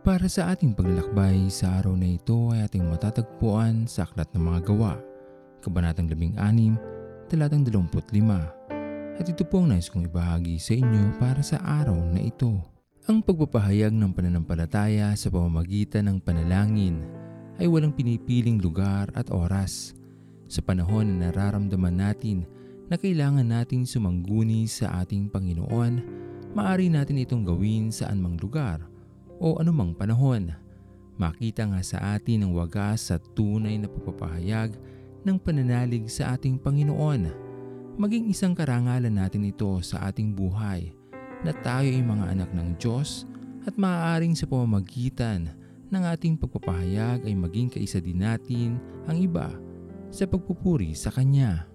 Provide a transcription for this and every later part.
para sa ating paglalakbay sa araw na ito ay ating matatagpuan sa Aklat ng Mga Gawa, Kabanatang 16, Talatang 25. At ito po ang nais kong ibahagi sa inyo para sa araw na ito. Ang pagpapahayag ng pananampalataya sa pamamagitan ng panalangin ay walang pinipiling lugar at oras. Sa panahon na nararamdaman natin na kailangan nating sumangguni sa ating Panginoon, maaari natin itong gawin saan mang lugar o anumang panahon. Makita nga sa atin ang wagas sa tunay na pagpapahayag ng pananalig sa ating Panginoon. Maging isang karangalan natin ito sa ating buhay na tayo ay mga anak ng Diyos at maaaring sa pamamagitan ng ating pagpapahayag ay maging kaisa din natin ang iba sa pagpupuri sa Kanya.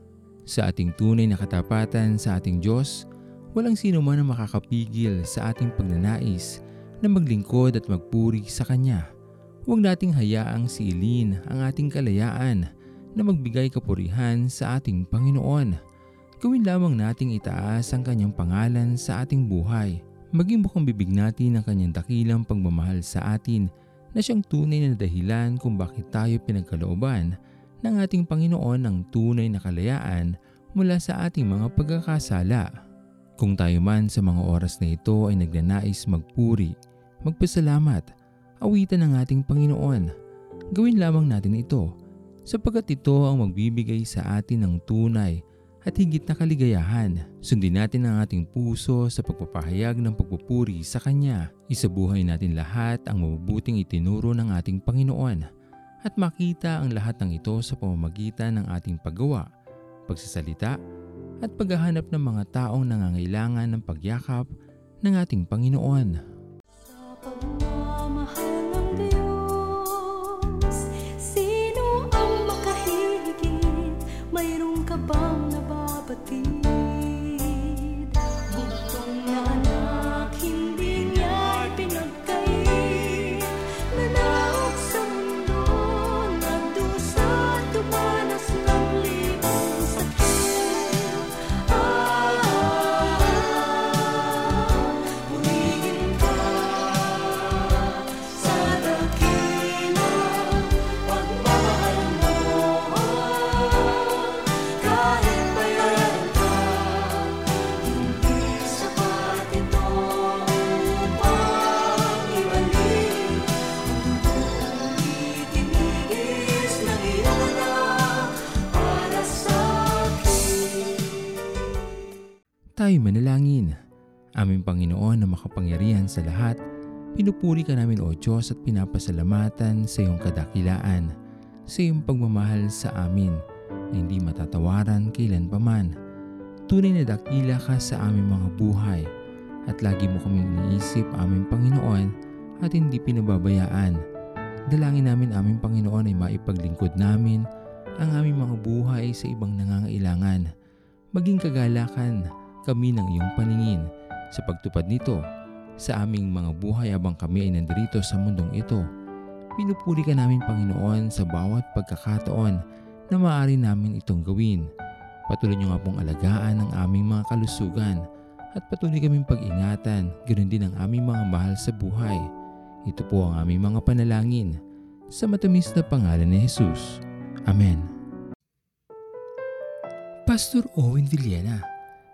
Sa ating tunay na katapatan sa ating Diyos, walang sino man ang makakapigil sa ating pagnanais na maglingkod at magpuri sa Kanya. Huwag nating hayaang siilin ang ating kalayaan na magbigay kapurihan sa ating Panginoon. Gawin lamang nating itaas ang Kanyang pangalan sa ating buhay. Maging bukang bibig natin ang Kanyang dakilang pagmamahal sa atin na siyang tunay na dahilan kung bakit tayo pinagkalooban ng ating Panginoon ng tunay na kalayaan mula sa ating mga pagkakasala. Kung tayo man sa mga oras na ito ay nagnanais magpuri, magpasalamat, awitan ng ating Panginoon, gawin lamang natin ito sapagkat ito ang magbibigay sa atin ng tunay at higit na kaligayahan. Sundin natin ang ating puso sa pagpapahayag ng pagpupuri sa Kanya. Isabuhay natin lahat ang mabubuting itinuro ng ating Panginoon at makita ang lahat ng ito sa pamamagitan ng ating paggawa, pagsasalita, at paghahanap ng mga taong nangangailangan ng pagyakap ng ating Panginoon. Sa Tayo manalangin. Aming Panginoon na makapangyarihan sa lahat, pinupuri ka namin o Diyos at pinapasalamatan sa iyong kadakilaan, sa iyong pagmamahal sa amin na hindi matatawaran kailanpaman. Tunay na dakila ka sa aming mga buhay at lagi mo kaming iniisip aming Panginoon at hindi pinababayaan. Dalangin namin aming Panginoon ay maipaglingkod namin ang aming mga buhay sa ibang nangangailangan. Maging kagalakan kami ng iyong paningin sa pagtupad nito sa aming mga buhay habang kami ay nandirito sa mundong ito. Pinupuri ka namin Panginoon sa bawat pagkakataon na maaari namin itong gawin. Patuloy niyo nga pong alagaan ang aming mga kalusugan at patuloy kaming pag-ingatan, ganoon din ang aming mga mahal sa buhay. Ito po ang aming mga panalangin sa matamis na pangalan ni Jesus. Amen. Pastor Owen Villena,